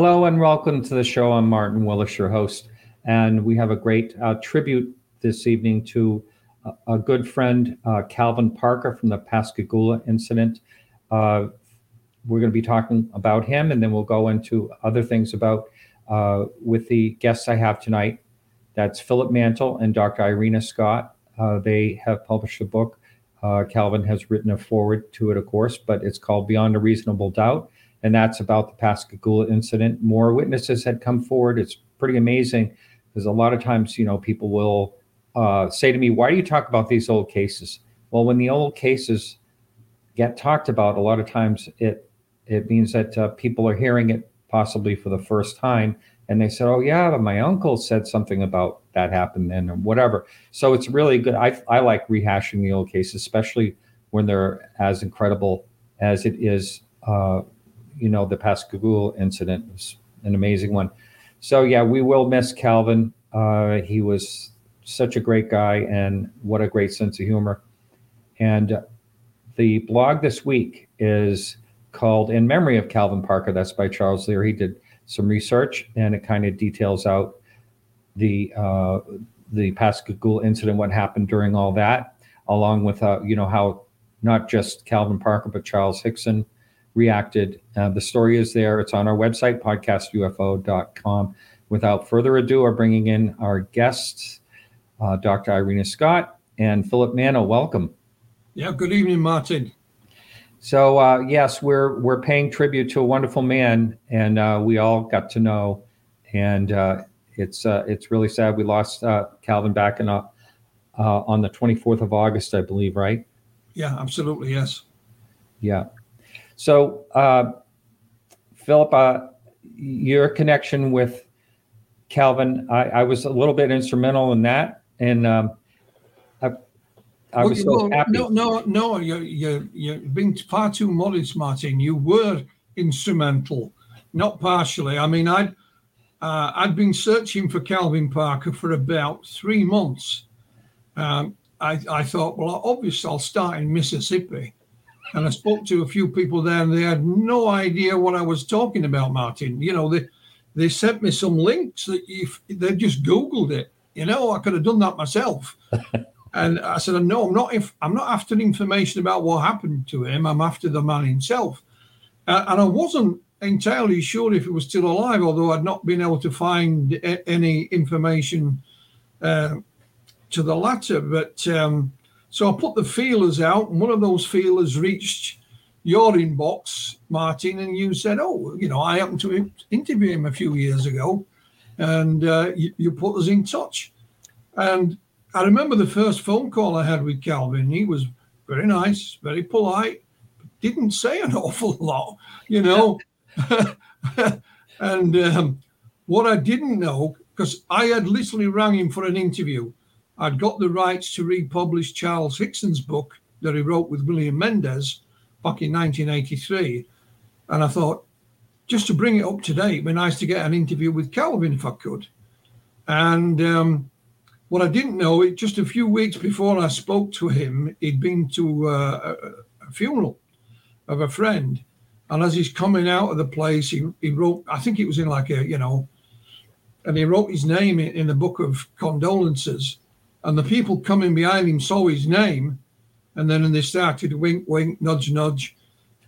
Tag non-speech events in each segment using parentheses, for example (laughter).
Hello and welcome to the show. I'm Martin Willis, your host, and we have a great uh, tribute this evening to a, a good friend, uh, Calvin Parker from the Pascagoula incident. Uh, we're going to be talking about him, and then we'll go into other things about uh, with the guests I have tonight. That's Philip Mantle and Dr. Irena Scott. Uh, they have published a book. Uh, Calvin has written a forward to it, of course, but it's called Beyond a Reasonable Doubt and that's about the Pascagoula incident. More witnesses had come forward. It's pretty amazing because a lot of times, you know, people will uh, say to me, "Why do you talk about these old cases?" Well, when the old cases get talked about, a lot of times it it means that uh, people are hearing it possibly for the first time, and they said, "Oh yeah, but my uncle said something about that happened then, or whatever." So it's really good. I I like rehashing the old cases, especially when they're as incredible as it is. Uh, you know, the Pascagoula incident was an amazing one. So yeah, we will miss Calvin. Uh, he was such a great guy, and what a great sense of humor. And the blog this week is called "In Memory of Calvin Parker." That's by Charles Lear. He did some research, and it kind of details out the uh, the Pascagoula incident, what happened during all that, along with uh, you know how not just Calvin Parker but Charles Hickson reacted. Uh, the story is there. It's on our website, podcastufo.com. Without further ado, we're bringing in our guests, uh, Dr. Irena Scott and Philip Mantle. Welcome. Yeah, good evening, Martin. So uh, yes, we're we're paying tribute to a wonderful man, and uh, we all got to know, and uh, it's uh, it's really sad we lost Calvin back in on the 24th of August, I believe, right? Yeah, absolutely, yes. Yeah. So, uh, Philip, uh, your connection with Calvin, I, I, was a little bit instrumental in that, and um, I, I was well, so happy. No, no, no, you're, you're, you're being far too modest, Martin. You were instrumental, not partially. I mean, I'd uh, I'd been searching for Calvin Parker for about three months. Um, I, I thought, well, obviously, I'll start in Mississippi and I spoke to a few people there, and they had no idea what I was talking about, Martin. You know, they they sent me some links that if they just Googled it. You know, I could have done that myself. (laughs) and I said, no, I'm not. If I'm not after information about what happened to him, I'm after the man himself. Uh, and I wasn't entirely sure if he was still alive, although I'd not been able to find a- any information uh, to the latter. But um, so I put the feelers out, and one of those feelers reached your inbox, Martin, and you said, "Oh, you know, I happened to interview him a few years ago, and uh, you, you, put us in touch." And I remember the first phone call I had with Calvin. He was very nice, very polite, didn't say an (laughs) awful lot, you know. (laughs) and um, what I didn't know, because I had literally rang him for an interview I'd got the rights to republish Charles Hickson's book that he wrote with William Mendez back in 1983. And I thought, just to bring it up to date, it'd be nice to get an interview with Calvin if I could. And um, what I didn't know, it just a few weeks before I spoke to him, he'd been to uh, a, a, funeral of a friend. And as he's coming out of the place, he, he wrote, I think it was in like a, you know, and he wrote his name in, in the book of condolences and the people coming behind him saw his name, and then and they started to wink, wink, nudge, nudge.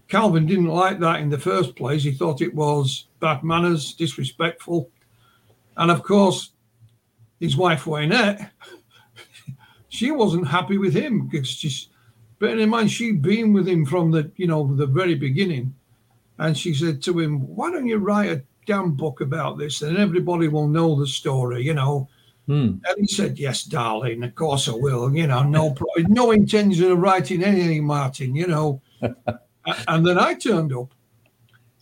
Calvin didn't like that in the first place. He thought it was bad manners, disrespectful. And of course, his wife, Wynette, (laughs) she wasn't happy with him because she's, bearing in mind, she'd been with him from the, you know, the very beginning. And she said to him, why don't you write a damn book about this and everybody will know the story, you know, Hmm. And he said, "Yes, darling. Of course I will. You know, no, (laughs) no intention of writing anything, Martin. You know." (laughs) and then I turned up,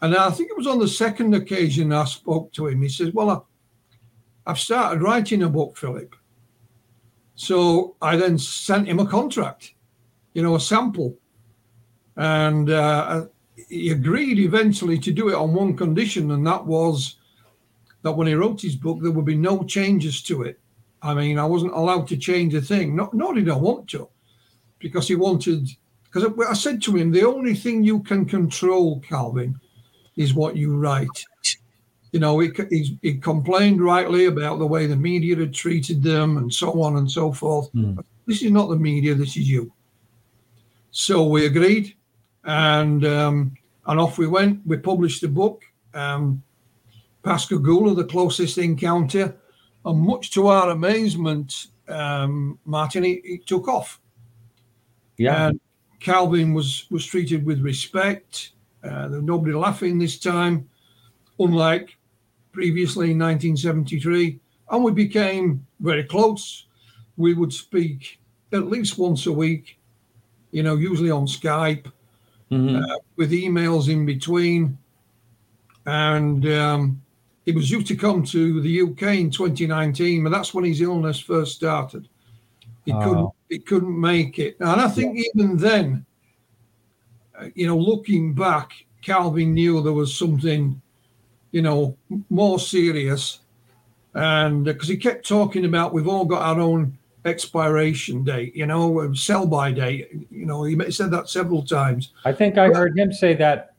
and I think it was on the second occasion I spoke to him. He says, "Well, I, I've started writing a book, Philip." So I then sent him a contract, you know, a sample, and uh, he agreed eventually to do it on one condition, and that was that when he wrote his book, there would be no changes to it. I mean, I wasn't allowed to change a thing. Not, nor did I want to, because he wanted. Because I said to him, the only thing you can control, Calvin, is what you write. you know, he, he, he complained rightly about the way the media had treated them and so on and so forth. Mm. This is not the media, this is you. So we agreed, and um, and off we went. We published the book, um, Pascagoula, the closest encounter, and much to our amazement, um, Martin, it, it took off. Yeah. And Calvin was was treated with respect. Uh, there was nobody laughing this time, unlike previously in 1973. And we became very close. We would speak at least once a week, you know, usually on Skype, Mhm. uh, with emails in between. And um, he was due to come to the UK in 2019, but that's when his illness first started. He Oh. couldn't. He couldn't make it, and I think even then, uh, you know, looking back, Calvin knew there was something, you know, more serious, and because he kept talking about we've all got our own expiration date, you know, uh, sell by date. You know, he said that several times. I think I heard him say that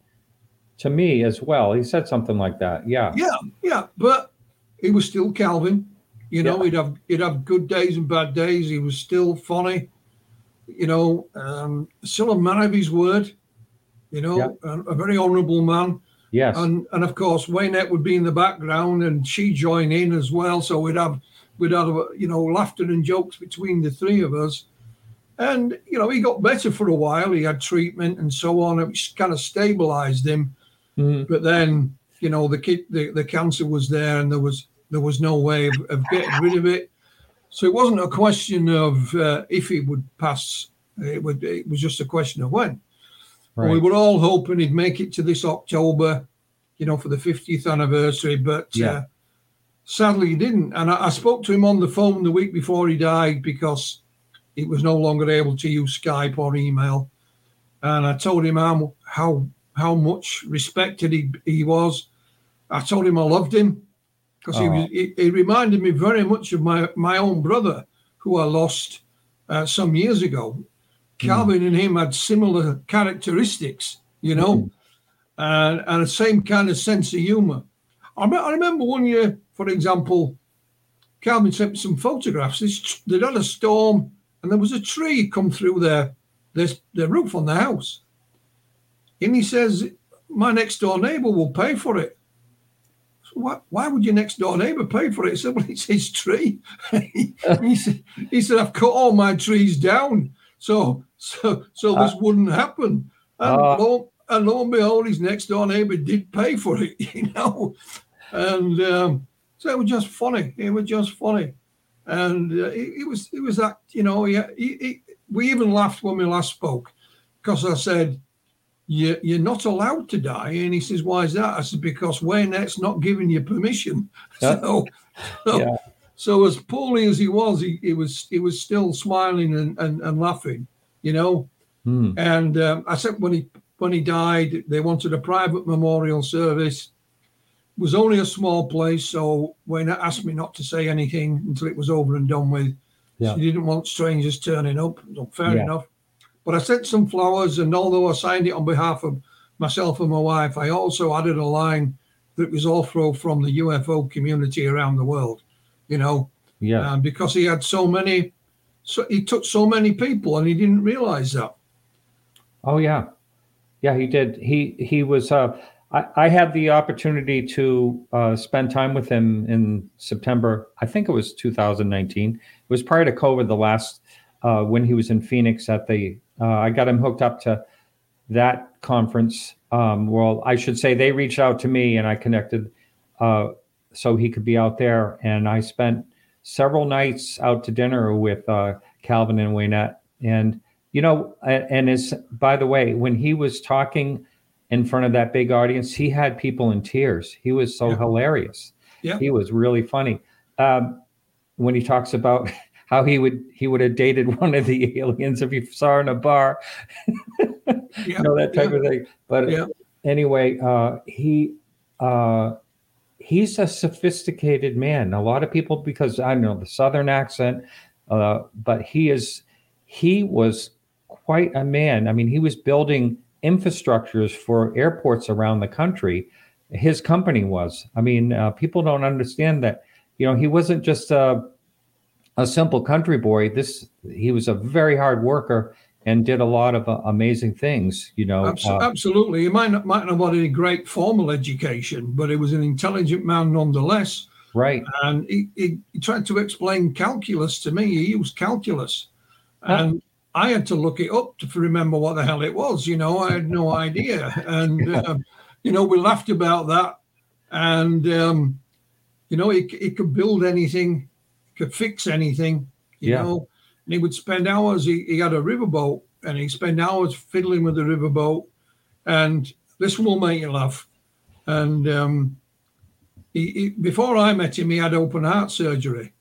to me as well. He said something like that. Yeah. Yeah, yeah, but he was still Calvin. You know, Yeah. he'd have he'd have good days and bad days. He was still funny. You know, um, still a man of his word. You know, Yeah. a, a very honourable man. Yes. And and of course, Waynette would be in the background, and she join in as well. So we'd have we'd have you know laughter and jokes between the three of us. And you know, he got better for a while. He had treatment and so on, which kind of stabilised him Mhm. but then you know the kid the, the cancer was there and there was there was no way of, of getting rid of it so it wasn't a question of uh, if he would pass it would it was just a question of when Right. we were all hoping he'd make it to this october you know for the 50th anniversary but Yeah. uh, sadly he didn't and I, I spoke to him on the phone the week before he died because he was no longer able to use skype or email and i told him how how how much respected he, he was. I told him I loved him because he, Oh. was, he, he reminded me very much of my, my own brother who I lost uh, some years ago. Hmm. Calvin and him had similar characteristics, you know, and, and the same kind of sense of humor. I, me- I remember one year, for example, Calvin sent me some photographs. They'd had a storm and there was a tree come through their, their, their roof on the house. And he says, My next door neighbor will pay for it. So why, why would your next door neighbor pay for it? I said, Well, it's his tree. (laughs) he, said, he said, I've cut all my trees down. So so so this wouldn't happen. And, Ah. lo, and lo and behold, his next door neighbor did pay for it, (laughs) you know. And um, so it was just funny. It was just funny. And uh, it, it was it was that, you know, he, he, he, we even laughed when we last spoke because I said, you, you're not allowed to die. And he says, why is that? I said, because Waynette's not giving you permission. (laughs) Yeah. So, so, Yeah. so as poorly as he was, he, he was he was still smiling and, and, and laughing, you know. Hmm. And um, I said when he when he died, they wanted a private memorial service. It was only a small place, so Waynette asked me not to say anything until it was over and done with. Yeah. She didn't want strangers turning up. So fair enough. But I sent some flowers, and although I signed it on behalf of myself and my wife, I also added a line that was also from the UFO community around the world. You know, Yeah. um, because he had so many, so he took so many people, and he didn't realize that. Oh yeah, yeah. He did. He he was. Uh, I I had the opportunity to uh, spend time with him in September. I think it was 2019. It was prior to COVID. The last uh, when he was in Phoenix at the. Uh, I got him hooked up to that conference. Um, well, I should say they reached out to me and I connected uh, so he could be out there. And I spent several nights out to dinner with uh, Calvin and Waynette. And, you know, and as by the way, when he was talking in front of that big audience, he had people in tears. He was so Yeah. hilarious. Yeah. He was really funny. Um, when he talks about (laughs) how he would he would have dated (laughs) one of the aliens if he saw her in a bar (laughs) Yeah, you know that type yeah. of thing. But Yeah. anyway, uh, he uh, he's a sophisticated man. A lot of people, because I know the southern accent, uh, but he is he was quite a man. I mean, he was building infrastructures for airports around the country his company was. I mean, uh, people don't understand that. You know, he wasn't just a a simple country boy. This he was a very hard worker and did a lot of uh, amazing things. You know, Abs- uh, absolutely. He might not, might not have had any great formal education, but he was an intelligent man nonetheless. right? And he, he, he tried to explain calculus to me. He used calculus. Huh. And I had to look it up to remember what the hell it was. You know, I had no idea. And, (laughs) um, you know, we laughed about that. And, um, you know, he, he could build anything, could fix anything, you Yeah. know. And he would spend hours, he, he had a riverboat and he spent hours fiddling with the riverboat. And this will make you laugh. And um, he, he, before I met him, he had open heart surgery.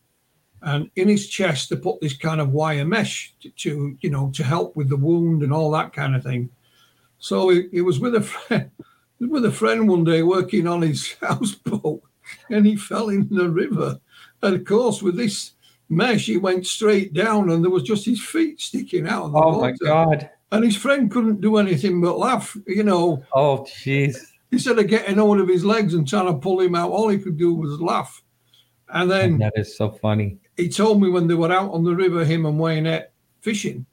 And in his chest, they put this kind of wire mesh to, to you know, to help with the wound and all that kind of thing. So he, he was with a friend, (laughs) with a friend one day working on his (laughs) houseboat, and he fell in the river. And of course, with this mesh, he went straight down, and there was just his feet sticking out of the Oh water. my God! And his friend couldn't do anything but laugh. You know, Oh jeez! instead of getting hold of his legs and trying to pull him out, all he could do was laugh. And then That is so funny. he told me when they were out on the river, him and Waynette fishing,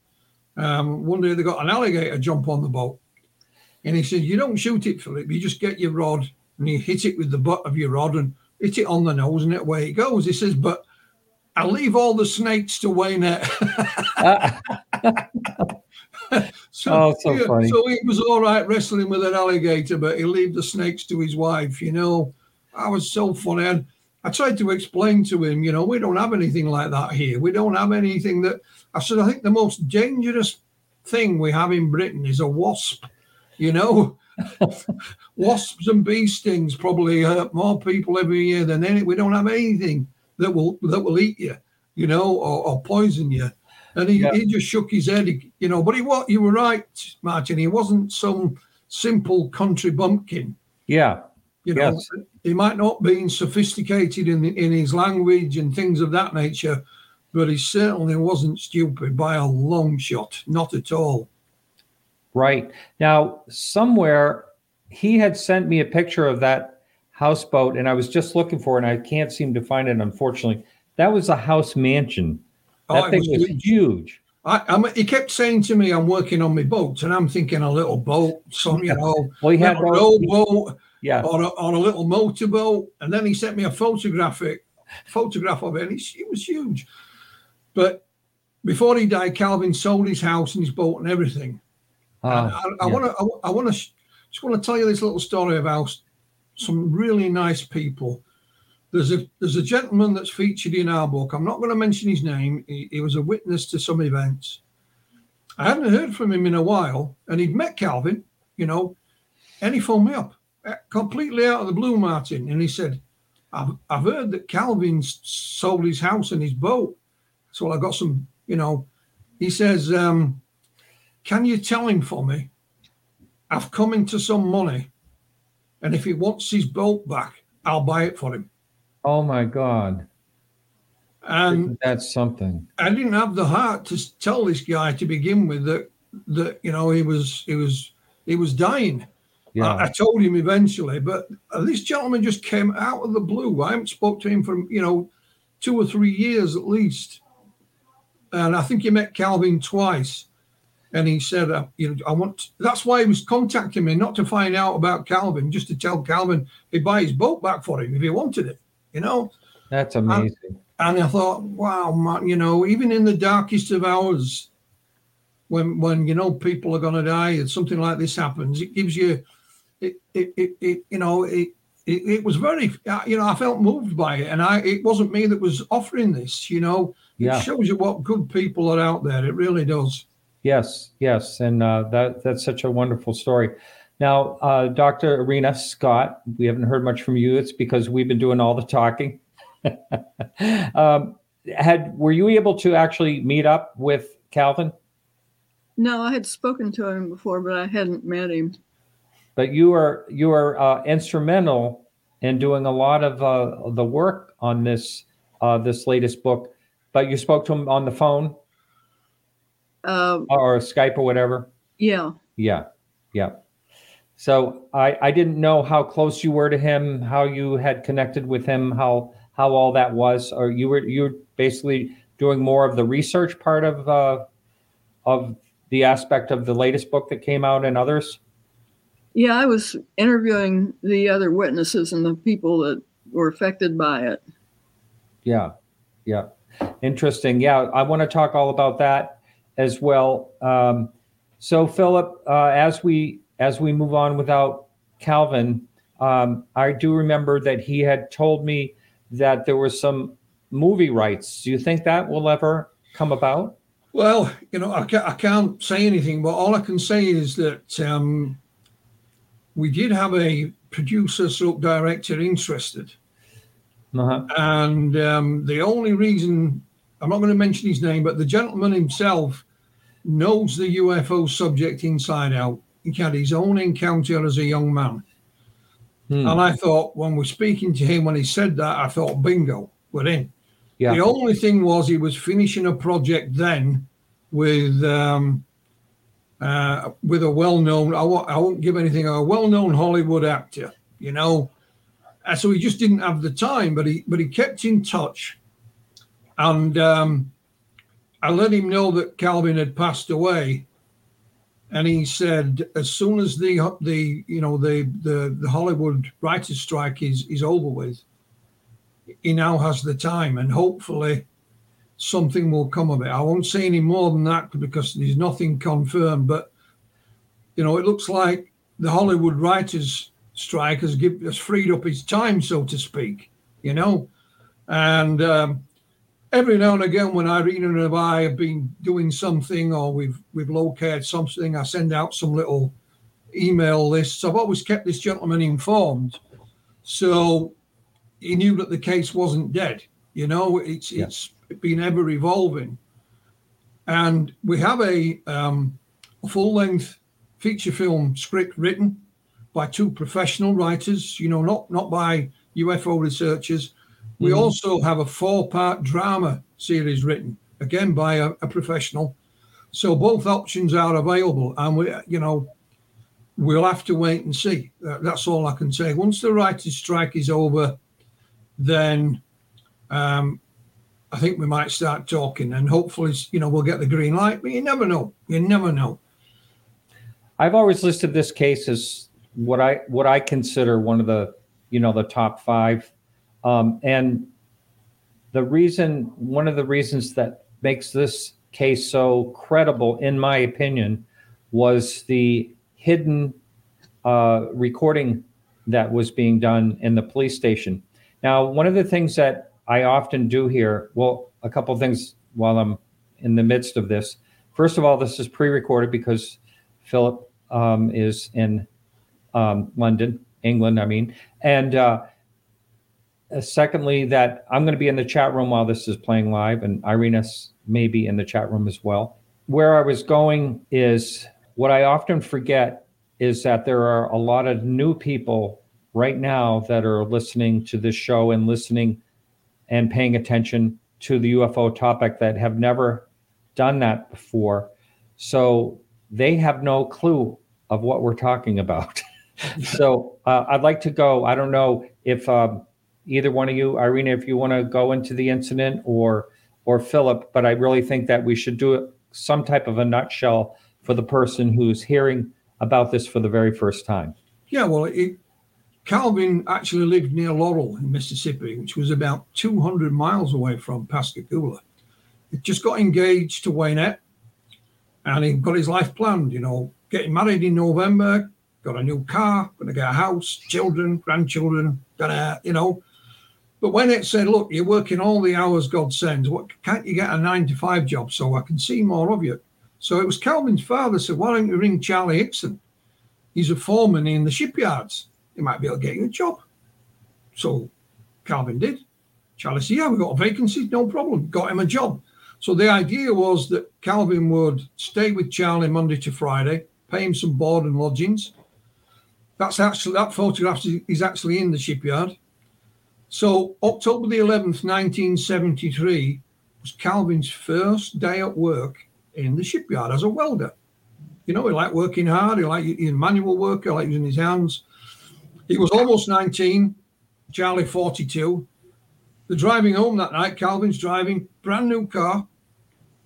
um, one day they got an alligator jump on the boat. And he said, You don't shoot it, Philip. You just get your rod and you hit it with the butt of your rod and hit it on the nose and it away it goes. He says, But I'll hmm. leave all the snakes to Waynette. (laughs) so, Oh, so yeah, funny. so he was all right wrestling with an alligator, but he leave the snakes to his wife, you know. I was so funny. And I tried to explain to him, you know, we don't have anything like that here. We don't have anything that I said, I think the most dangerous thing we have in Britain is a wasp, you know. (laughs) Wasps and bee stings probably hurt more people every year than any. We don't have anything that will that will eat you, you know, or, or poison you. And he, Yeah. he just shook his head, you know. But he what you were right, Martin. He wasn't some simple country bumpkin. Yeah, You know, Yes. he might not be sophisticated in in his language and things of that nature, but he certainly wasn't stupid by a long shot, not at all. Right. Now somewhere he had sent me a picture of that houseboat, and I was just looking for it, and I can't seem to find it. Unfortunately, that was a house mansion. Oh, that Oh, thing was was huge. I, I'm, he kept saying to me, "I'm working on my boat," and I'm thinking a little boat, some you know, Well, he had those, rowboat yeah, or a, or a little motorboat, and then he sent me a photographic photograph of it, and it's, it was huge. But before he died, Calvin sold his house and his boat and everything. Uh, I want to. I want to just want to tell you this little story about some really nice people. There's a there's a gentleman that's featured in our book. I'm not going to mention his name. He, he was a witness to some events. I hadn't heard from him in a while, and he'd met Calvin, you know, and he phoned me up uh, completely out of the blue, Martin, and he said, "I've I've heard that Calvin's sold his house and his boat, so I got some, you know." He says, um, "Can you tell him for me? I've come into some money, and if he wants his boat back, I'll buy it for him." oh my God, And that's something. I didn't have the heart to tell this guy to begin with that that you know he was he was he was dying. Yeah, I, I told him eventually, but uh, this gentleman just came out of the blue. I haven't spoke to him for you know two or three years at least, and I think he met Calvin twice. And he said, uh, "You know, I want." That's why he was contacting me, not to find out about Calvin, just to tell Calvin he'd buy his boat back for him if he wanted it. You know. that's amazing. And I thought, wow, man, you know, even in the darkest of hours, when when you know people are going to die and something like this happens, it gives you, it it, it, it you know it, it it was very uh, you know I felt moved by it, and I it wasn't me that was offering this, you know. Yeah. It shows you what good people are out there. It really does. Yes, yes, and uh, that that's such a wonderful story. Now, uh, Dr. Irena Scott, we haven't heard much from you. It's because we've been doing all the talking. (laughs) um, had were you able to actually meet up with Calvin? No, I had spoken to him before, but I hadn't met him. But you are you are uh, instrumental in doing a lot of uh, the work on this uh, this latest book. But you spoke to him on the phone Uh, or Skype or whatever. yeah, Yeah, yeah. So I, I didn't know how close you were to him, how you had connected with him, how how all that was, or you were you were basically doing more of the research part of uh, of the aspect of the latest book that came out and others. Yeah, I was interviewing the other witnesses and the people that were affected by it. Yeah, yeah, interesting. Yeah, I want to talk all about that as well. Um, so, Philip, uh, as we as we move on without Calvin, um, I do remember that he had told me that there was some movie rights. Do you think that will ever come about? Well, you know, I can't, I can't say anything, but all I can say is that um, we did have a producer, stroke director interested. Uh-huh. And um, the only reason, I'm not going to mention his name, but the gentleman himself knows the UFO subject inside out. He had his own encounter as a young man. Hmm. And I thought, when we're speaking to him, when he said that, I thought, bingo, we're in. Yeah. The only thing was he was finishing a project then with um, uh, with a well-known. I won't, I won't give anything. A well-known Hollywood actor, you know. And so he just didn't have the time, but he but he kept in touch, and um, I let him know that Calvin had passed away, and he said as soon as the the you know the the, the Hollywood writers' strike is is over with, he now has the time, and hopefully something will come of it. I won't say any more than that because there's nothing confirmed, but you know it looks like the Hollywood writers' strike has give, has freed up his time, so to speak. You know, and um, every now and again when Irene and I have been doing something or we've we've located something, I send out some little email lists. I've always kept this gentleman informed, so he knew that the case wasn't dead. You know, it's Yeah. it's been ever evolving, and we have a um, a full length feature film script written by two professional writers. You know, not not by UFO researchers. We Mhm. also have a four part drama series written again by a, a professional. So both options are available, and we, you know, we'll have to wait and see. That- That's all I can say. Once the writers' strike is over, then um, I think we might start talking, and hopefully, you know, we'll get the green light. But you never know. You never know. I've always listed this case as what I what I consider one of the you know the top five, um, and the reason one of the reasons that makes this case so credible, in my opinion, was the hidden uh, recording that was being done in the police station. Now, one of the things that I often do here, well, a couple of things while I'm in the midst of this. First of all, this is pre-recorded because Philip um, is in um, London, England, I mean. And uh, secondly, that I'm going to be in the chat room while this is playing live, and Irena's may be in the chat room as well. Where I was going is what I often forget is that there are a lot of new people right now that are listening to this show and listening and paying attention to the UFO topic that have never done that before. So they have no clue of what we're talking about. (laughs) so uh, I'd like to go. I don't know if um, either one of you, Irena, if you want to go into the incident or or Philip, but I really think that we should do some type of a nutshell for the person who's hearing about this for the very first time. Yeah, well, it, Calvin actually lived near Laurel in Mississippi, which was about 200 miles away from Pascagoula. He just got engaged to Waynette and he got his life planned, you know, getting married in November, got a new car, going to get a house, children, grandchildren, gonna, you know. But when it said, look, you're working all the hours God sends, what can't you get a nine to five job so I can see more of you? So it was Calvin's father said, why don't you ring Charlie Hickson? He's a foreman in the shipyards. He might be able to get you a job. So Calvin did. Charlie said, Yeah, we've got a vacancy, no problem. Got him a job. So the idea was that Calvin would stay with Charlie Monday to Friday, pay him some board and lodgings. That's actually that photograph is- actually in the shipyard. So October the 11th, 1973 was Calvin's first day at work in the shipyard as a welder. You know, he liked working hard. He liked manual work. He liked using his hands. He was almost 19, Charlie 42. They're driving home that night. Calvin's driving, brand new car.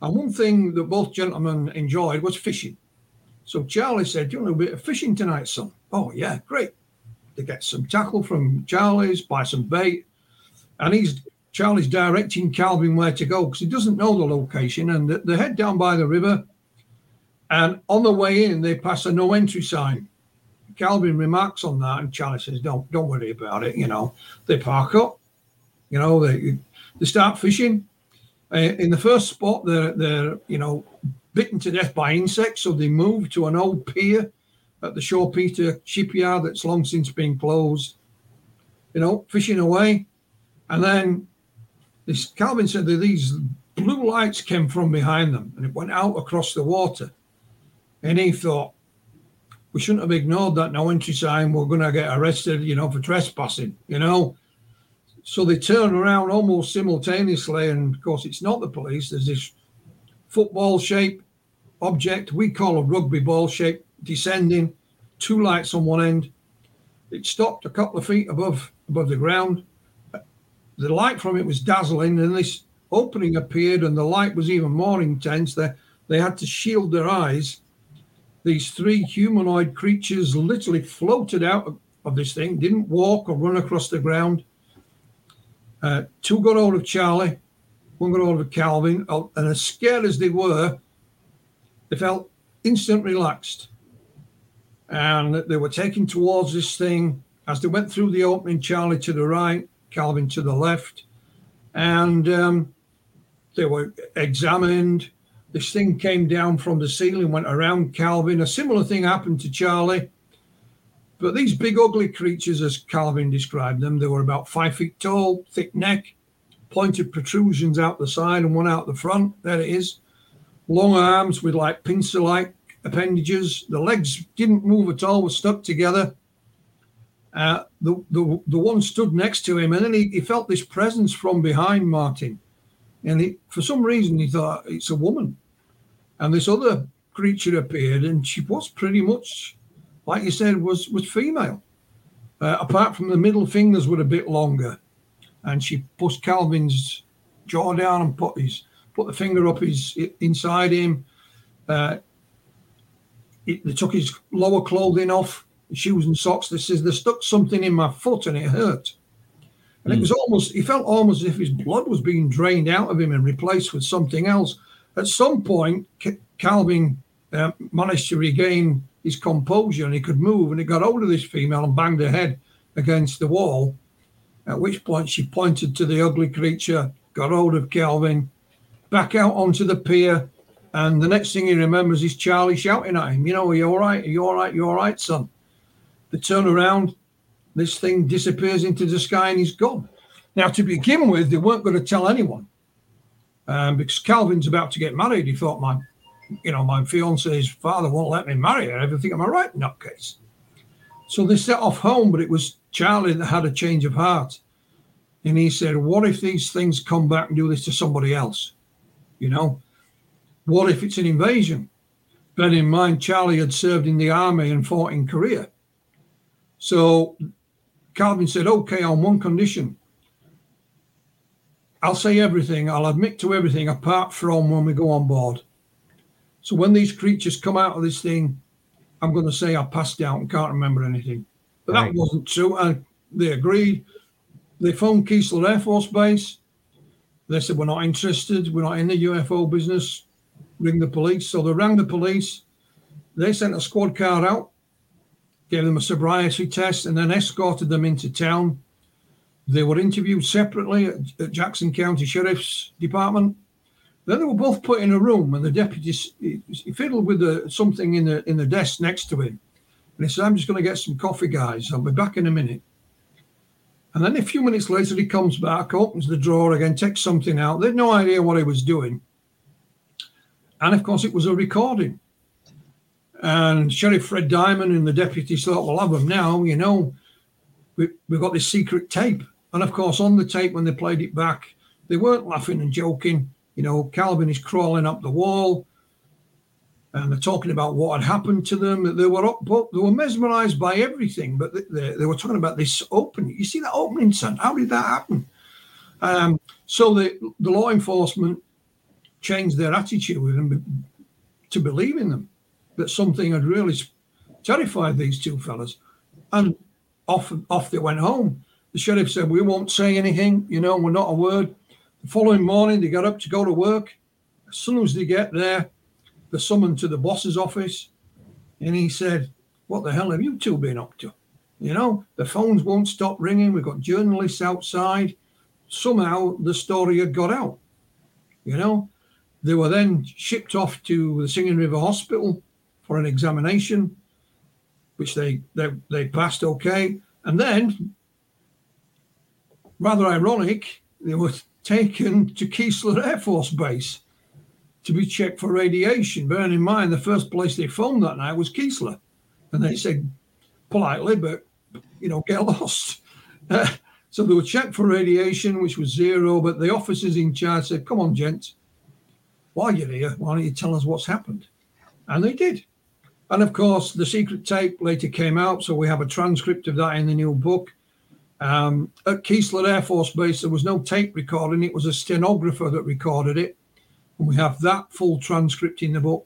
And one thing that both gentlemen enjoyed was fishing. So Charlie said, Do you want a bit of fishing tonight, son? Oh, yeah, great. They get some tackle from Charlie's, buy some bait. And he's Charlie's directing Calvin where to go because he doesn't know the location. And they head down by the river. And on the way in, they pass a no entry sign. Calvin remarks on that, and Charlie says, "Don't don't worry about it." You know, they park up. You know, they they start fishing. Uh, in the first spot, they're they're you know bitten to death by insects, so they move to an old pier at the Schaupeter shipyard that's long since been closed. You know, fishing away, and then this Calvin said that these blue lights came from behind them, and it went out across the water. And he thought, we shouldn't have ignored that no entry sign. We're going to get arrested, you know, for trespassing, you know. So they turn around almost simultaneously. And of course, it's not the police. There's this football shape object we call a rugby ball shape descending, two lights on one end. It stopped a couple of feet above above the ground. The light from it was dazzling, and this opening appeared, and the light was even more intense. They they had to shield their eyes these three humanoid creatures literally floated out of this thing, didn't walk or run across the ground. Uh, two got hold of Charlie, one got hold of Calvin, and as scared as they were, they felt instant relaxed. And they were taken towards this thing as they went through the opening, Charlie to the right, Calvin to the left. And um, they were examined this thing came down from the ceiling, went around Calvin. A similar thing happened to Charlie. But these big, ugly creatures, as Calvin described them, they were about five feet tall, thick neck, pointed protrusions out the side and one out the front. There it is. Long arms with like pincer like appendages. The legs didn't move at all, were stuck together. Uh, the, the, the one stood next to him, and then he, he felt this presence from behind Martin. And he, for some reason, he thought it's a woman. And this other creature appeared, and she was pretty much, like you said, was was female. Uh, apart from the middle fingers were a bit longer, and she pushed Calvin's jaw down and put his put the finger up his inside him. Uh, they took his lower clothing off, shoes and socks. They says they stuck something in my foot and it hurt. And mm. it hmm. was almost, he felt almost as if his blood was being drained out of him and replaced with something else. At some point, Calvin uh, managed to regain his composure and he could move and he got hold of this female and banged her head against the wall. At which point she pointed to the ugly creature, got hold of Calvin, back out onto the pier. And the next thing he remembers is Charlie shouting at him, You know, are you all right? Are you all right? you're all right, son? They turn around this thing disappears into the sky and he's gone. Now, to begin with, they weren't going to tell anyone um, because Calvin's about to get married. He thought, my, you know, my fiance's father won't let me marry her. Everything am I right in that case? So they set off home, but it was Charlie that had a change of heart. And he said, What if these things come back and do this to somebody else? You know, what if it's an invasion? Bear in mind, Charlie had served in the army and fought in Korea. So Calvin said, okay, on one condition. I'll say everything, I'll admit to everything apart from when we go on board. So when these creatures come out of this thing, I'm going to say I passed out and can't remember anything. But right. that wasn't true. And they agreed. They phoned Keesler Air Force Base. They said, We're not interested. We're not in the UFO business. Ring the police. So they rang the police. They sent a squad car out gave them a sobriety test, and then escorted them into town. They were interviewed separately at, at Jackson County Sheriff's Department. Then they were both put in a room, and the deputy he, fiddled with the, something in the in the desk next to him, and he said, "I'm just going to get some coffee, guys. I'll be back in a minute." And then a few minutes later, he comes back, opens the drawer again, takes something out. They had no idea what he was doing, and of course, it was a recording. And Sheriff Fred Diamond and the deputies thought, we'll have them now, you know. We, we've got this secret tape. And of course, on the tape, when they played it back, they weren't laughing and joking. You know, Calvin is crawling up the wall. and they're talking about what had happened to them. They were up, they were mesmerised by everything, but they, they, they, were talking about this opening. You see that opening, son? How did that happen? Um, so the the law enforcement changed their attitude with them to believe in them that something had really terrified these two fellas, and off off they went home. The sheriff said, "We won't say anything. You know, we're not a word." The following morning, they got up to go to work. As soon as they get there, they're summoned to the boss's office, and he said, "What the hell have you two been up to?" You know, the phones won't stop ringing. We've got journalists outside. Somehow the story had got out. You know, they were then shipped off to the Singing River Hospital for an examination, which they they, they passed okay. And then, rather ironic, they were (laughs) taken to Keesler Air Force Base to be checked for radiation. Bearing in mind, the first place they phoned that night was Keesler. And they said politely, but, you know, get (laughs) lost. Uh, (laughs) so they were checked for radiation, which was zero. But the officers in charge said, come on, gents, while you're here, why don't you tell us what's happened? And they did. And of course, the secret tape later came out. So we have a transcript of that in the new book. Um, at Keesler Air Force Base, there was no tape recording, it was a stenographer that recorded it. And we have that full transcript in the book,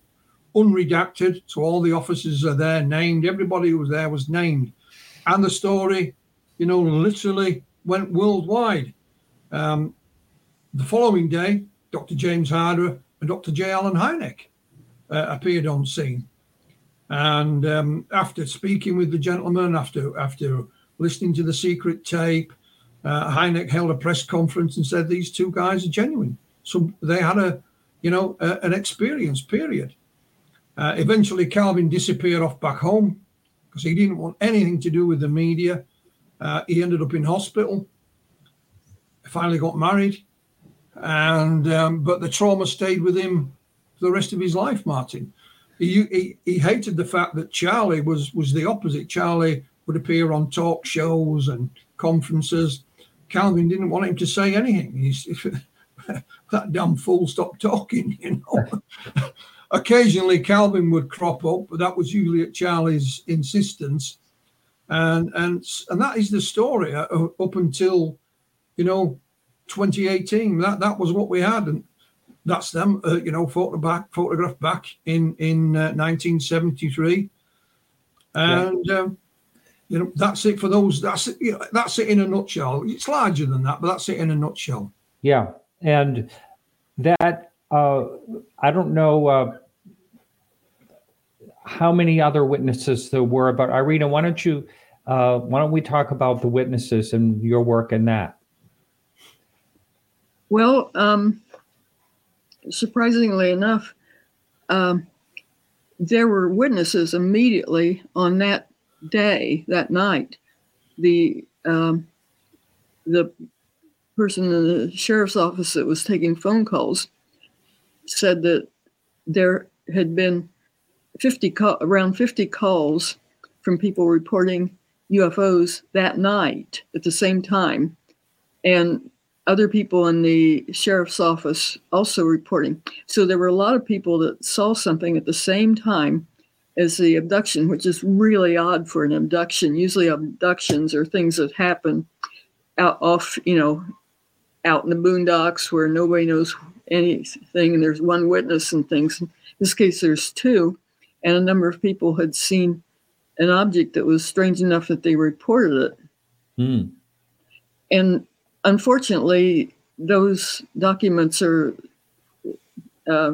unredacted. So all the officers are there named, everybody who was there was named. And the story, you know, literally went worldwide. Um, the following day, Dr. James Harder Dr. J. Allen Hynek uh, appeared on scene. And um, after speaking with the gentleman, after after listening to the secret tape. Uh, Hynek held a press conference and said these two guys are genuine. So they had a, you know, a, an experience. Period. Uh, eventually, Calvin disappeared off back home because he didn't want anything to do with the media. Uh, he ended up in hospital. Finally, got married, and um, but the trauma stayed with him for the rest of his life. Martin, he, he he hated the fact that Charlie was was the opposite. Charlie would appear on talk shows and conferences. Calvin didn't want him to say anything. He's (laughs) that damn fool stopped talking, you know. (laughs) Occasionally, Calvin would crop up, but that was usually at Charlie's insistence, and and and that is the story uh, up until, you know, 2018. That that was what we had, and that's them, uh, you know, photographed photographed back in in uh, 1973, and. Yeah. Um, you know, that's it for those. That's it. You know, that's it in a nutshell. It's larger than that, but that's it in a nutshell. Yeah, and that uh, I don't know uh, how many other witnesses there were, but Irena, why don't you? Uh, why don't we talk about the witnesses and your work in that? Well, um, surprisingly enough, um, there were witnesses immediately on that day, that night, the um, the person in the sheriff's office that was taking phone calls said that there had been 50 call, around 50 calls from people reporting UFOs that night at the same time, and other people in the sheriff's office also reporting. So there were a lot of people that saw something at the same time as the abduction, which is really odd for an abduction. Usually, abductions are things that happen out off, you know, out in the boondocks where nobody knows anything, and there's one witness and things. In this case, there's two, and a number of people had seen an object that was strange enough that they reported it. Mm. And unfortunately, those documents are uh,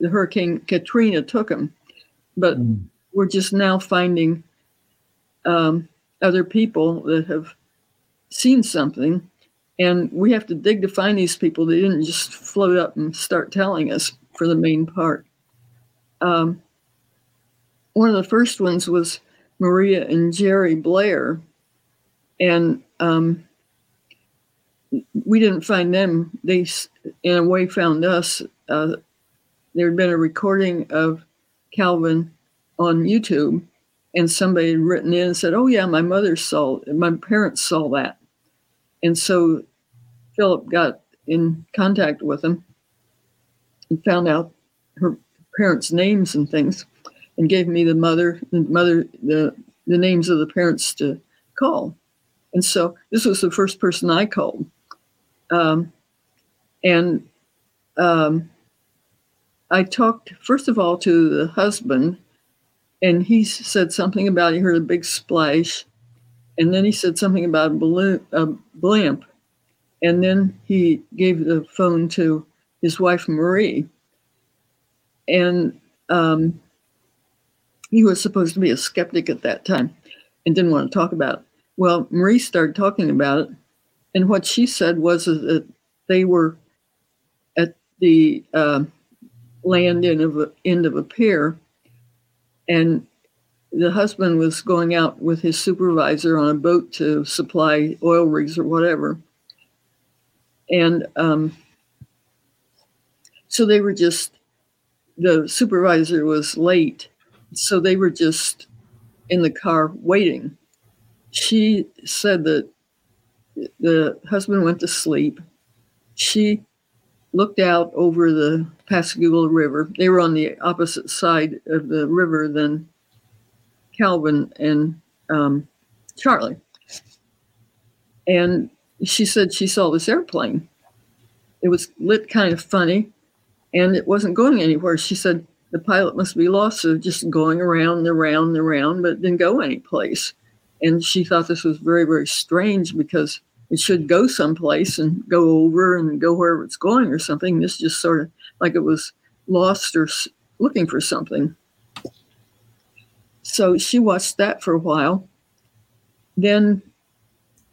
the Hurricane Katrina took them but mm. we're just now finding um, other people that have seen something. And we have to dig to find these people. They didn't just float up and start telling us for the main part. Um, one of the first ones was maria and jerry blair. And um, we didn't find them they in a way found us uh, there had been a recording of Calvin on YouTube, and somebody had written in and said, "Oh yeah, my mother saw, my parents saw that," and so Philip got in contact with them and found out her parents' names and things, and gave me the mother, the mother, the the names of the parents to call. And so this was the first person I called. Um, and um, I talked, first of all, to the husband, and he said something about he heard a big splash. And then he said something about a balloon, a blimp. And then he gave the phone to his wife, Marie. And um, he was supposed to be a skeptic at that time and didn't want to talk about it. Well, Marie started talking about it. And what she said was that they were at the uh, land end of, a, end of a pier, and the husband was going out with his supervisor on a boat to supply oil rigs or whatever. And um, so they were just, the supervisor was late. So they were just in the car waiting. She said that the husband went to sleep. She looked out over the Pascagoula River. They were on the opposite side of the river than Calvin and um, Charlie. And she said she saw this airplane. It was lit kind of funny and it wasn't going anywhere. She said the pilot must be lost, so just going around and around and around, but didn't go anyplace. And she thought this was very, very strange because it should go someplace and go over and go wherever it's going or something. This just sort of like it was lost or looking for something. So she watched that for a while. Then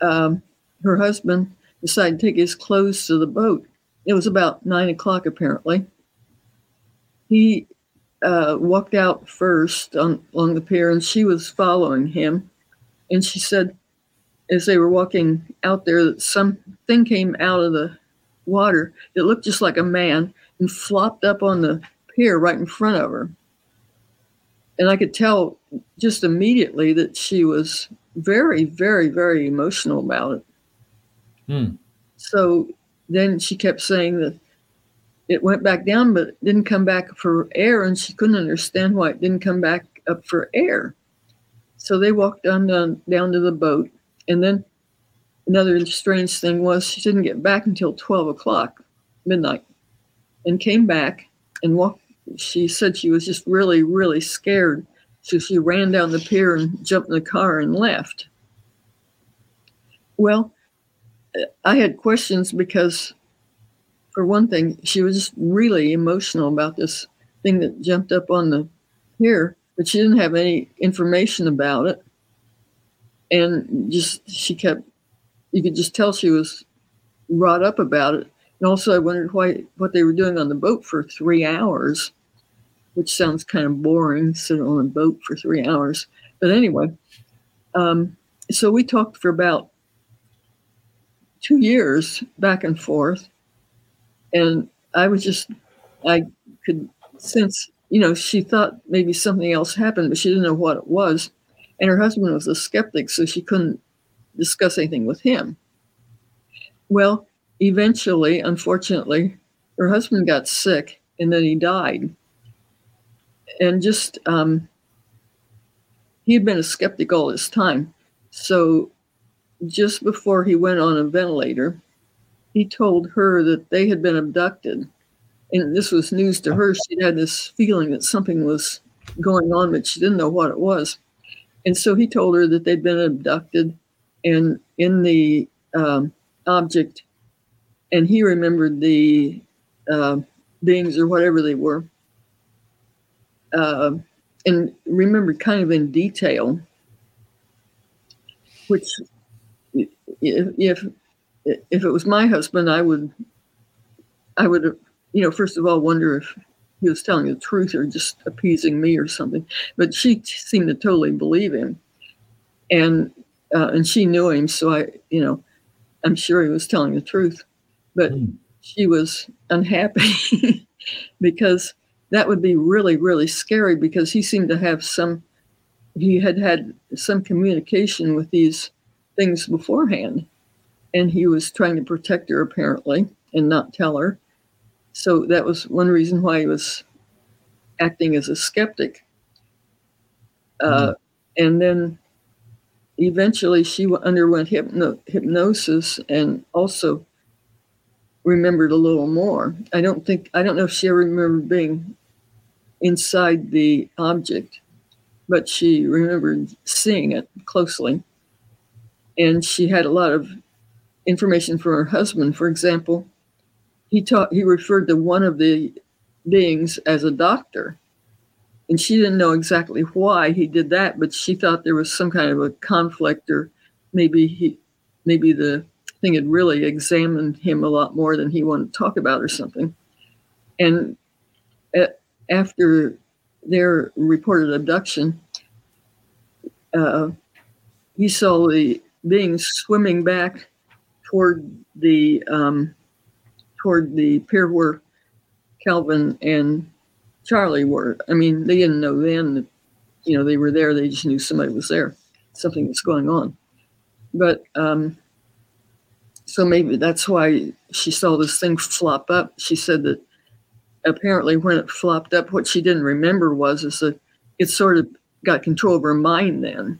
um, her husband decided to take his clothes to the boat. It was about nine o'clock, apparently. He uh, walked out first on, along the pier, and she was following him. And she said, as they were walking out there, something came out of the water that looked just like a man and flopped up on the pier right in front of her. And I could tell just immediately that she was very, very, very emotional about it. Hmm. So then she kept saying that it went back down, but it didn't come back for air, and she couldn't understand why it didn't come back up for air. So they walked down, down, down to the boat, and then another strange thing was she didn't get back until 12 o'clock, midnight, and came back and walked. She said she was just really, really scared. So she ran down the pier and jumped in the car and left. Well, I had questions because, for one thing, she was just really emotional about this thing that jumped up on the pier, but she didn't have any information about it. And just, she kept, you could just tell she was wrought up about it. And also, I wondered why, what they were doing on the boat for three hours, which sounds kind of boring, sitting on a boat for three hours. But anyway, um, so we talked for about two years back and forth. And I was just, I could sense, you know, she thought maybe something else happened, but she didn't know what it was. And her husband was a skeptic, so she couldn't discuss anything with him. Well, eventually, unfortunately, her husband got sick and then he died. And just, um, he had been a skeptic all this time. So just before he went on a ventilator, he told her that they had been abducted. And this was news to her. She'd had this feeling that something was going on, but she didn't know what it was. And so he told her that they'd been abducted and in the um, object, and he remembered the uh, beings or whatever they were, uh, and remembered kind of in detail, which if if it was my husband, I would I would you know first of all wonder if he was telling the truth or just appeasing me or something. But she seemed to totally believe him, and uh, and she knew him, so I you know I'm sure he was telling the truth, but mm. she was unhappy (laughs) because that would be really really scary because he seemed to have some he had had some communication with these things beforehand. And he was trying to protect her, apparently, and not tell her. So that was one reason why he was acting as a skeptic. Uh, And then eventually she underwent hypno- hypnosis and also remembered a little more. I don't think, I don't know if she ever remembered being inside the object, but she remembered seeing it closely. And she had a lot of information from her husband. For example, he taught, he referred to one of the beings as a doctor. And she didn't know exactly why he did that but she thought there was some kind of a conflict or maybe he maybe the thing had really examined him a lot more than he wanted to talk about or something. And at, after their reported abduction uh, he saw the beings swimming back toward the um, toward the pier where calvin and Charlie were. I mean, they didn't know then that, you know, they were there. They just knew somebody was there, something was going on. But um, so maybe that's why she saw this thing flop up. She said that apparently when it flopped up, what she didn't remember was is that it sort of got control of her mind then,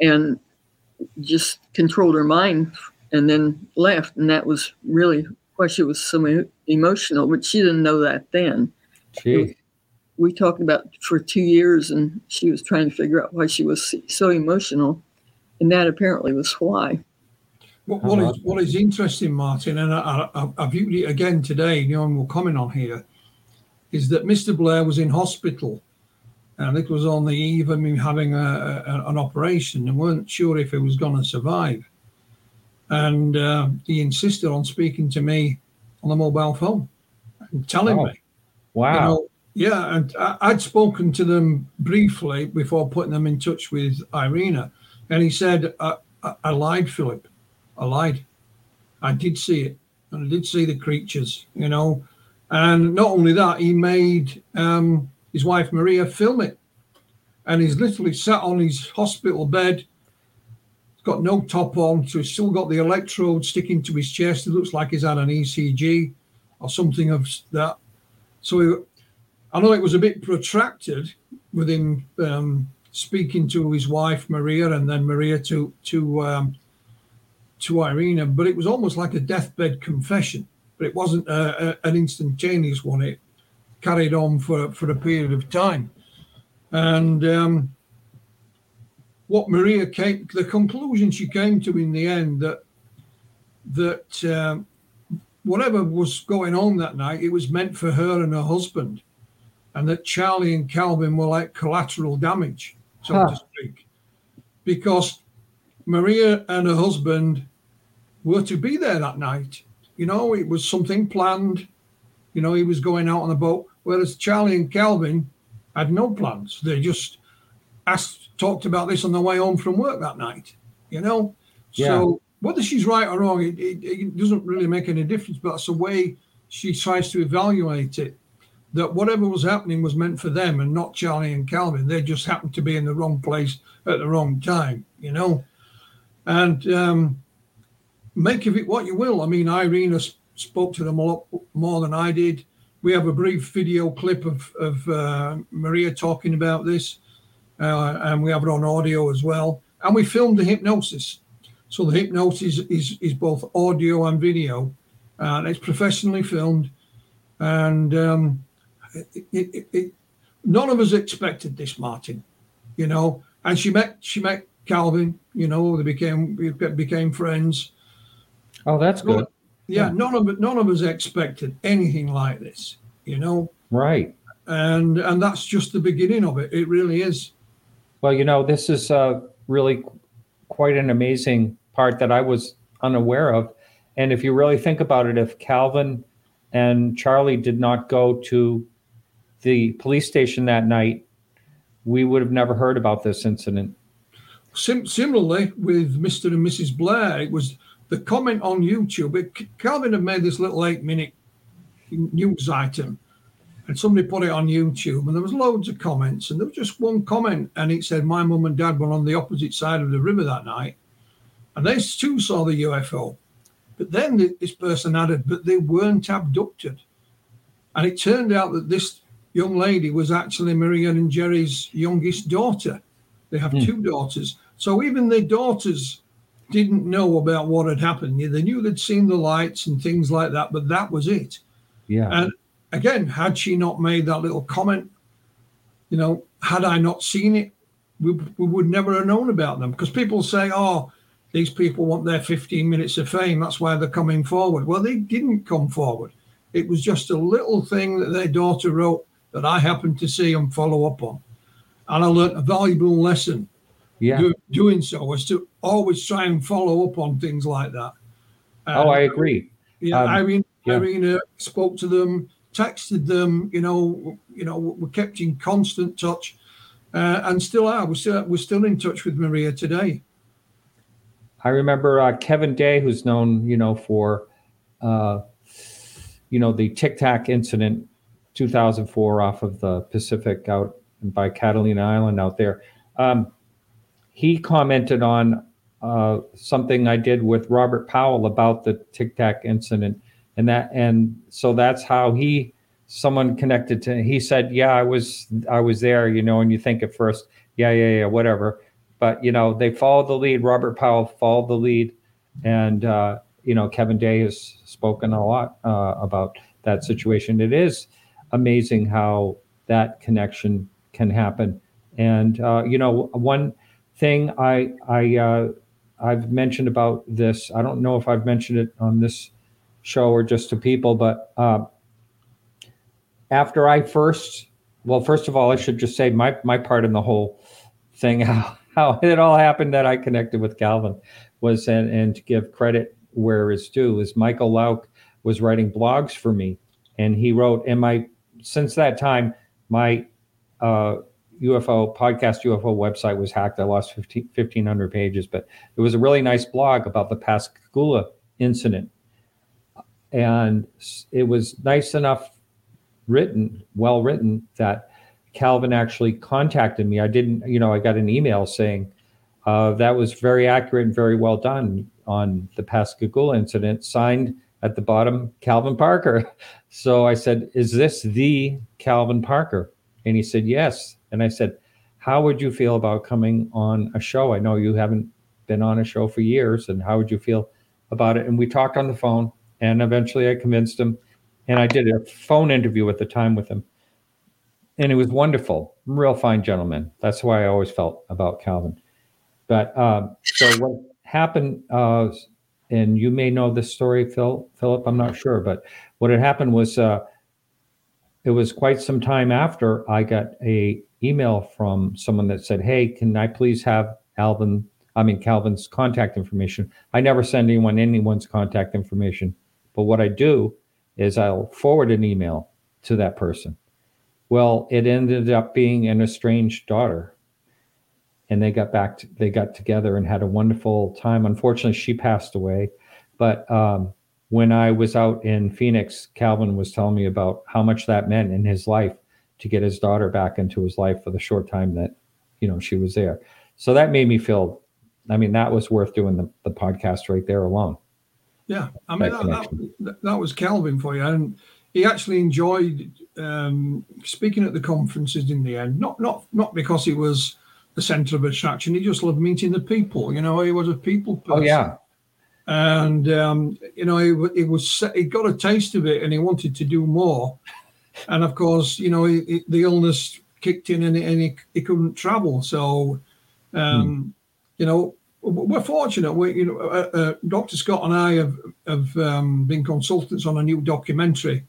and just controlled her mind, and then left. And that was really why she was so emotional. But she didn't know that then. Gee. we talked about for two years and she was trying to figure out why she was so emotional and that apparently was why What, what is uh-huh. what is interesting, Martin, and I, I, I viewed it again today. You know, and we'll comment on here, is that Mr. Blair was in hospital, and it was on the eve of him having a, a, an operation, and weren't sure if he was going to survive. And uh, he insisted on speaking to me on the mobile phone and telling Oh, me, Wow. you know, yeah, and I, I'd spoken to them briefly before putting them in touch with Irena, and he said, I, I, I lied, Philip. I lied. I did see it, and I did see the creatures, you know. And not only that, he made um, his wife Maria film it, and he's literally sat on his hospital bed. Got no top on, so he's still got the electrode sticking to his chest. It looks like he's had an ECG or something of that. So he, I know it was a bit protracted with him um, speaking to his wife Maria and then Maria to to um, to Irena, but it was almost like a deathbed confession. But it wasn't a, a, an instantaneous one. It carried on for for a period of time, and um, what Maria came, the conclusion she came to in the end that that um, whatever was going on that night, it was meant for her and her husband and that Charlie and Calvin were like collateral damage, so Huh. to speak, because Maria and her husband were to be there that night. You know, it was something planned. You know, he was going out on a boat, whereas Charlie and Calvin had no plans. They just asked, talked about this on the way home from work that night. You know, so whether she's right or wrong, it, it, it doesn't really make any difference. But that's the way she tries to evaluate it that whatever was happening was meant for them and not Charlie and Calvin. They just happened to be in the wrong place at the wrong time, you know. And um, make of it what you will. I mean, Irena s- spoke to them a lot more than I did. We have a brief video clip of, of uh, Maria talking about this, uh, and we have it on audio as well. And we filmed the hypnosis. So the hypnosis is, is both audio and video, and it's professionally filmed. And um, it, it, it, none of us expected this, Martin. You know, and she met she met Calvin. You know, they became we became friends. Oh, that's good. Yeah, Yeah. none of none of us expected anything like this. You know, Right. and and that's just the beginning of it. It really is. Well, you know, this is uh, really quite an amazing part that I was unaware of. And if you really think about it, if Calvin and Charlie did not go to the police station that night, we would have never heard about this incident. Sim- similarly, with Mr. and Mrs. Blair, it was the comment on YouTube. It, Calvin had made this little eight minute news item, and somebody put it on YouTube, and there was loads of comments, and there was just one comment, and it said, "My mum and dad were on the opposite side of the river that night, and they too saw the UFO." But then this person added, "But they weren't abducted," and it turned out that this young lady was actually Maria and Jerry's youngest daughter. They have Hmm. two daughters. So even their daughters didn't know about what had happened. They knew they'd seen the lights and things like that, but that was it. Yeah. And again, had she not made that little comment, you know, had I not seen it, we, we would never have known about them. Because people say, oh, these people want their 15 minutes of fame. That's why they're coming forward. Well, they didn't come forward. It was just a little thing that their daughter wrote that I happened to see and follow up on. And I learned a valuable lesson yeah. do, doing so was to always try and follow up on things like that. oh, I agree. yeah, Um, Irene, yeah. Irene uh, spoke to them, texted them. You know, you know, we kept in constant touch, uh, and still are. We're still we're still in touch with Maria today. I remember uh, Kevin Day, who's known, you know, for, uh, you know, the Tic Tac incident, 2004, off of the Pacific out by Catalina Island out there. Um, he commented on uh, something I did with Robert Powell about the Tic Tac incident, and that, and so that's how he, someone connected to. He said, "Yeah, I was, I was there," you know, and you think at first, "Yeah, yeah, yeah, whatever." but you know they followed the lead. Robert Powell followed the lead, and uh, you know Kevin Day has spoken a lot uh, about that situation. It is amazing how that connection can happen, and uh, you know one thing I I uh, I've mentioned about this. I don't know if I've mentioned it on this show or just to people, but uh, after I first, well, first of all, I should just say my my part in the whole thing how (laughs) how it all happened that I connected with Calvin was and and to give credit where it's due is Michael Lauk was writing blogs for me and he wrote and my since that time my uh, UFO podcast UFO website was hacked. I lost 15, 1500 pages, but it was a really nice blog about the Pascagoula incident. And it was nice enough written, well written that Calvin actually contacted me. I didn't, you know, I got an email saying uh, that was very accurate and very well done on the Pascagoula incident, signed at the bottom, Calvin Parker. (laughs) So I said, Is this the Calvin Parker? And he said, Yes. And I said, How would you feel about coming on a show? I know you haven't been on a show for years, and how would you feel about it? And we talked on the phone, and eventually I convinced him, and I did a phone interview at the time with him and it was wonderful. Real fine gentleman. That's why I always felt about Calvin. But um, so what happened, uh, and you may know this story, Phil, Philip. I'm not sure, but what had happened was uh, it was quite some time after I got a email from someone that said, "Hey, can I please have Alvin? I mean Calvin's contact information." I never send anyone anyone's contact information, but what I do is I'll forward an email to that person. Well, it ended up being an estranged daughter. And they got back, to, they got together and had a wonderful time. Unfortunately, she passed away. But um, when I was out in Phoenix, Calvin was telling me about how much that meant in his life to get his daughter back into his life for the short time that, you know, she was there. So that made me feel, I mean, that was worth doing the, the podcast right there alone. Yeah, I mean That that, that, was Calvin for you, and he actually enjoyed um, speaking at the conferences in the end. Not not not because he was the centre of attraction. He just loved meeting the people. You know, he was a people person. Oh, yeah. and um, you know, he, he was he got a taste of it, and he wanted to do more. And of course, you know, he, he- the illness kicked in, and, he, and he, he couldn't travel. So, um, you know, we're fortunate. We, you know, uh, uh, Dr. Scott and I have have um, been consultants on a new documentary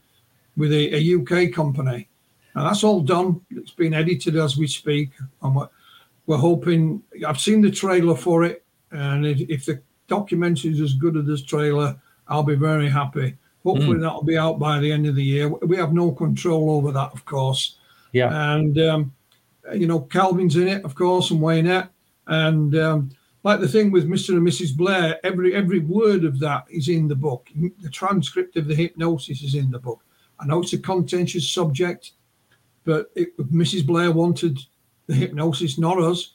with a, a UK company, and that's all done. It's been edited as we speak, and we're, we're hoping. I've seen the trailer for it, and if, if the documentary is as good as this trailer, I'll be very happy. Hopefully, that'll be out by the end of the year. We have no control over that, of course. Yeah. And um, you know, Calvin's in it, of course, and Waynette, and um, like the thing with Mr. and Mrs. Blair, every every word of that is in the book. The transcript of the hypnosis is in the book. I know it's a contentious subject, but it, Mrs. Blair wanted the hypnosis, not us.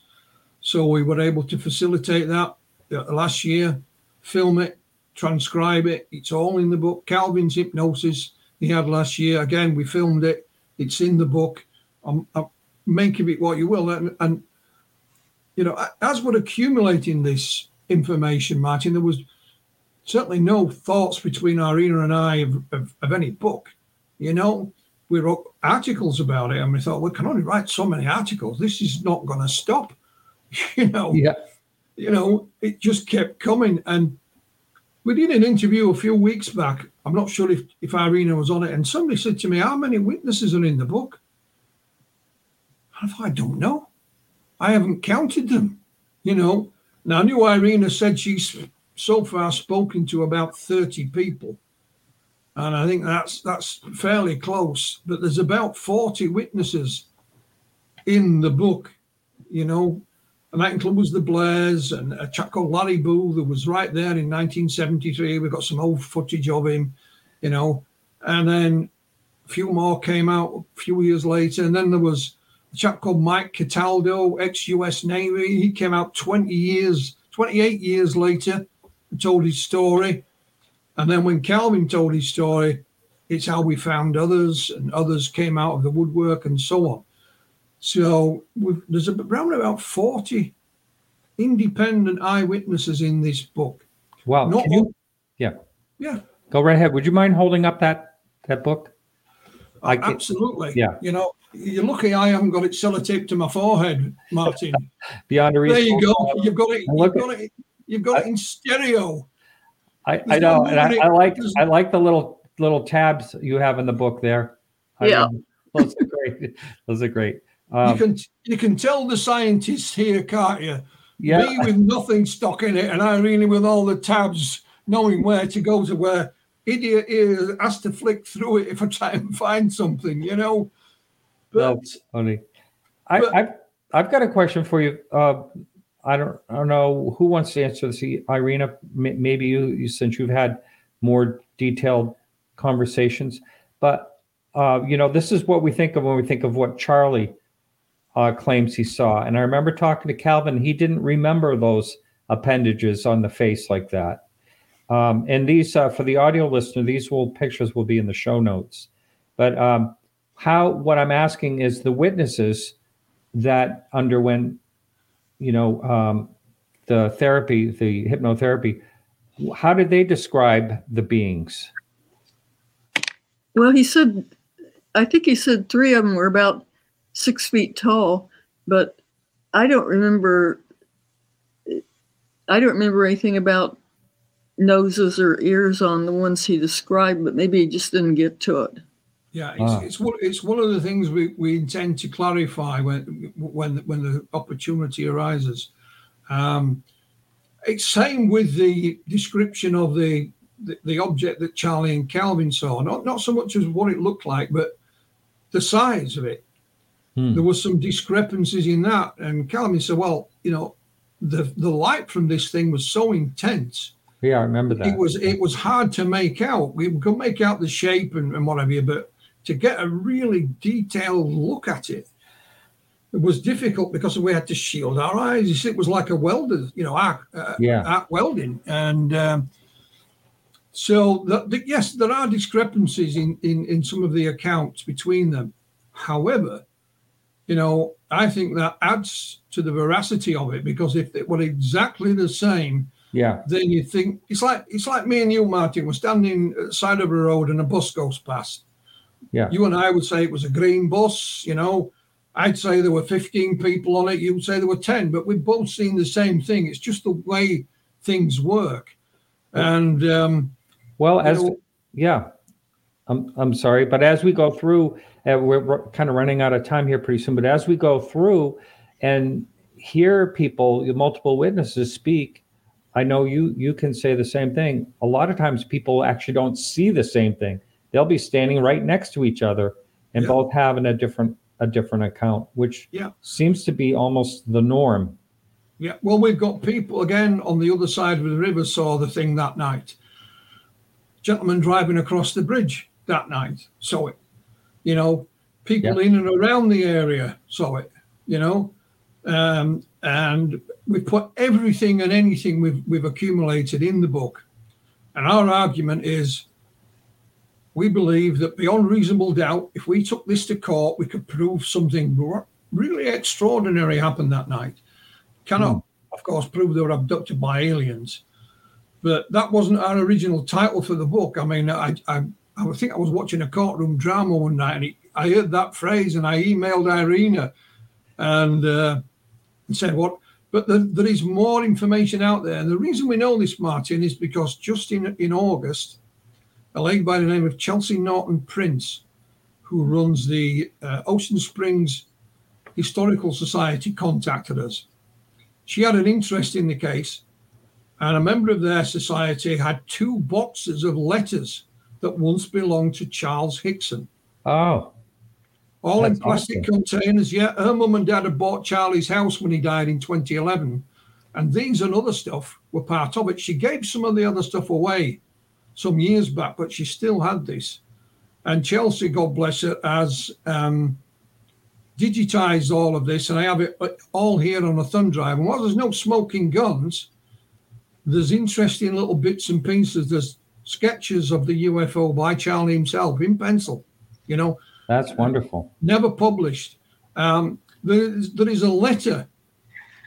So we were able to facilitate that last year, film it, transcribe it. It's all in the book. Calvin's hypnosis he had last year. Again, we filmed it. It's in the book. I'm, I'm make of it what you will. And, and you know, as we're accumulating this information, Martin, there was certainly no thoughts between Irena and I of, of, of any book. You know, we wrote articles about it and we thought we can only write so many articles. This is not going to stop. (laughs) You know, Yeah. you know, it just kept coming. And we did an interview a few weeks back. I'm not sure if, if Irena was on it. And somebody said to me, How many witnesses are in the book? And I thought, I don't know. I haven't counted them, you know. Now, I knew Irena said she's so far spoken to about 30 people. And I think that's that's fairly close. But there's about 40 witnesses in the book, you know, and that includes the Blairs and a chap called Larry Booth who was right there in 1973. We've got some old footage of him, you know, and then a few more came out a few years later. And then there was a chap called Mike Cataldo, ex-US Navy. He came out 20 years, 28 years later and told his story. And then when Calvin told his story, it's how we found others, and others came out of the woodwork and so on. So we've, there's around about 40 independent eyewitnesses in this book. Wow. Not Can you, all- yeah. Yeah, Go right ahead. Would you mind holding up that that book? Oh, I get- absolutely. yeah. You know, you're lucky I haven't got it sellotaped to my forehead, Martin. (laughs) Beyond a there you reasonable go. You've got it. You've got it. You've got it in stereo. I, I There's know, and I, I like There's- I like the little little tabs you have in the book there. Yeah. mean, those are great. (laughs) Those are great. you Um, can you can tell the scientists here, can't you? yeah, Me with nothing stuck in it, and Irene with all the tabs, knowing where to go to where idiot here has to flick through it if I try and find something, you know. But That's funny. I, but- I've I've got a question for you. Uh, I don't I don't know who wants to answer this. Irena, may- maybe you, you since you've had more detailed conversations. But uh, you know, this is what we think of when we think of what Charlie uh, claims he saw. And I remember talking to Calvin. He didn't remember those appendages on the face like that. Um, and these, uh, for the audio listener, these will pictures will be in the show notes. But um, how? What I'm asking is the witnesses that underwent, you know, um, the therapy, the hypnotherapy. How did they describe the beings? Well, he said, I think he said three of them were about six feet tall, but I don't remember. I don't remember anything about noses or ears on the ones he described, but maybe he just didn't get to it. Yeah, it's, Ah. it's one it's one of the things we, we intend to clarify when when when the opportunity arises. Um, it's same with the description of the, the the object that Charlie and Calvin saw. Not not so much as what it looked like, but the size of it. Hmm. there was some discrepancies in that. And Calvin said, well, you know, the the light from this thing was so intense. Yeah, I remember that. It was it was hard to make out. We could make out the shape and, and whatever, but to get a really detailed look at it, it was difficult because we had to shield our eyes. It was like a welder, you know, arc, uh, Yeah. arc welding. And um, so, the, the, yes, there are discrepancies in, in, in some of the accounts between them. However, you know, I think that adds to the veracity of it because if it were exactly the same, yeah, then you think it's like it's like me and you, Martin. We're standing at the side of a road and a bus goes past. Yeah. You and I would say it was a green bus. You know, I'd say there were 15 people on it. You would say there were 10, but we've both seen the same thing. It's just the way things work. And um, Well, as know, yeah, I'm I'm sorry, but as we go through, uh, we're, we're kind of running out of time here pretty soon. But as we go through and hear people, multiple witnesses speak, I know you you can say the same thing. A lot of times, people actually don't see the same thing. They'll be standing right next to each other and Yeah. both having a different a different account, which Yeah. seems to be almost the norm. yeah, well, we've got people again on the other side of the river saw the thing that night. Gentlemen driving across the bridge that night saw it. You know, people in and around the area saw it. You know, um, and we put everything and anything we've we've accumulated in the book. And our argument is we believe that beyond reasonable doubt, if we took this to court, we could prove something really extraordinary happened that night. Cannot, mm. of course, prove they were abducted by aliens, but that wasn't our original title for the book. I mean, I, I, I think I was watching a courtroom drama one night and it, I heard that phrase and I emailed Irena and, uh, and said, What? But the, there is more information out there. And the reason we know this, Martin, is because just in, in August, a lady by the name of Chelsea Norton Prince, who runs the uh, Ocean Springs Historical Society, contacted us. She had an interest in the case, and a member of their society had two boxes of letters that once belonged to Charles Hickson. Oh. All in plastic awesome. containers. Yeah, her mum and dad had bought Charlie's house when he died in 2011. And these and other stuff were part of it. She gave some of the other stuff away some years back, but she still had this. And Chelsea, God bless her, has um, digitized all of this, and I have it all here on a thumb drive. And while there's no smoking guns, there's interesting little bits and pieces. There's sketches of the UFO by Charlie himself in pencil. You know, that's wonderful. Never published. Um, there, is, there is a letter.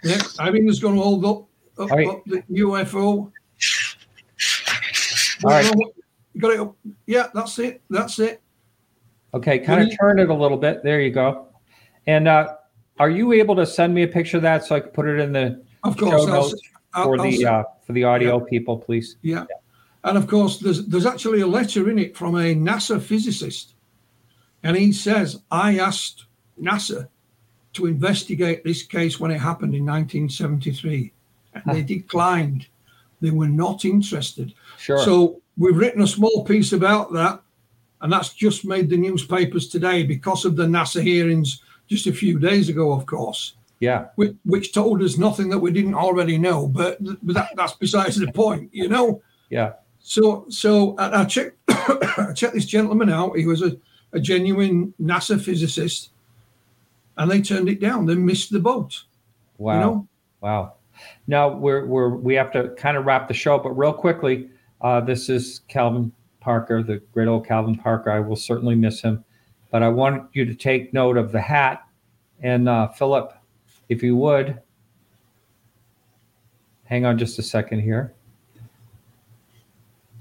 Yeah, I think it's going to hold up, up, right. up the UFO. All right. You got it. Yeah, that's it. That's it. Okay, kind of turn it a little bit. There you go. And uh, are you able to send me a picture of that so I can put it in the of course, show notes I'll, for I'll, the I'll, uh, for the audio yeah. people, please? Yeah. yeah. And of course, there's there's actually a letter in it from a NASA physicist, and he says, "I asked NASA to investigate this case when it happened in 1973, and they (laughs) declined. They were not interested. Sure. So we've written a small piece about that, and that's just made the newspapers today because of the NASA hearings just a few days ago, of course. Yeah. Which, which told us nothing that we didn't already know, but, but that, that's besides the point, you know? Yeah. So so I checked (coughs) I checked this gentleman out. He was a, a genuine NASA physicist, and they turned it down. They missed the boat. Wow. You know? Wow. Now we're we're we have to kind of wrap the show, but real quickly, uh, this is Calvin Parker, the great old Calvin Parker. I will certainly miss him, but I want you to take note of the hat. And uh, Philip, if you would, hang on just a second here.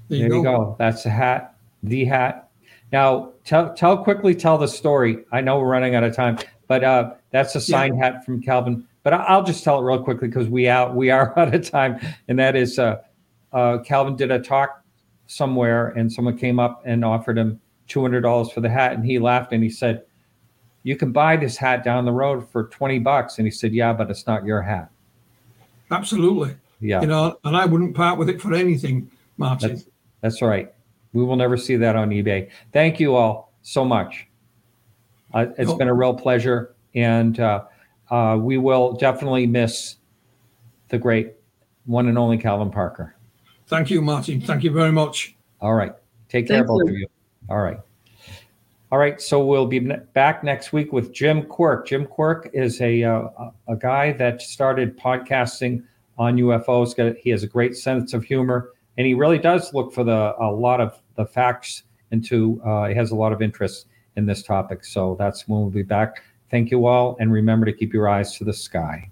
There, you, there go. you go. That's the hat, the hat. Now, tell tell quickly tell the story. I know we're running out of time, but uh, that's a signed yeah. hat from Calvin. But I'll just tell it real quickly because we out we are (laughs) out of time, and that is uh, uh, Calvin did a talk somewhere, and someone came up and offered him two hundred dollars for the hat, and he laughed and he said, "You can buy this hat down the road for twenty bucks," and he said, "Yeah, but it's not your hat." Absolutely. Yeah. You know, and I wouldn't part with it for anything, Martin. That's, that's right. We will never see that on eBay. Thank you all so much. Uh, it's oh. been a real pleasure, and uh, uh, we will definitely miss the great one and only Calvin Parker. Thank you, Martin. Thank you very much. All right. Take care, Thank both you. of you. All right. All right. So we'll be back next week with Jim Quirk. Jim Quirk is a uh, a guy that started podcasting on UFOs. He has a great sense of humor and he really does look for the a lot of the facts into uh, he has a lot of interest in this topic so that's when we'll be back thank you all and remember to keep your eyes to the sky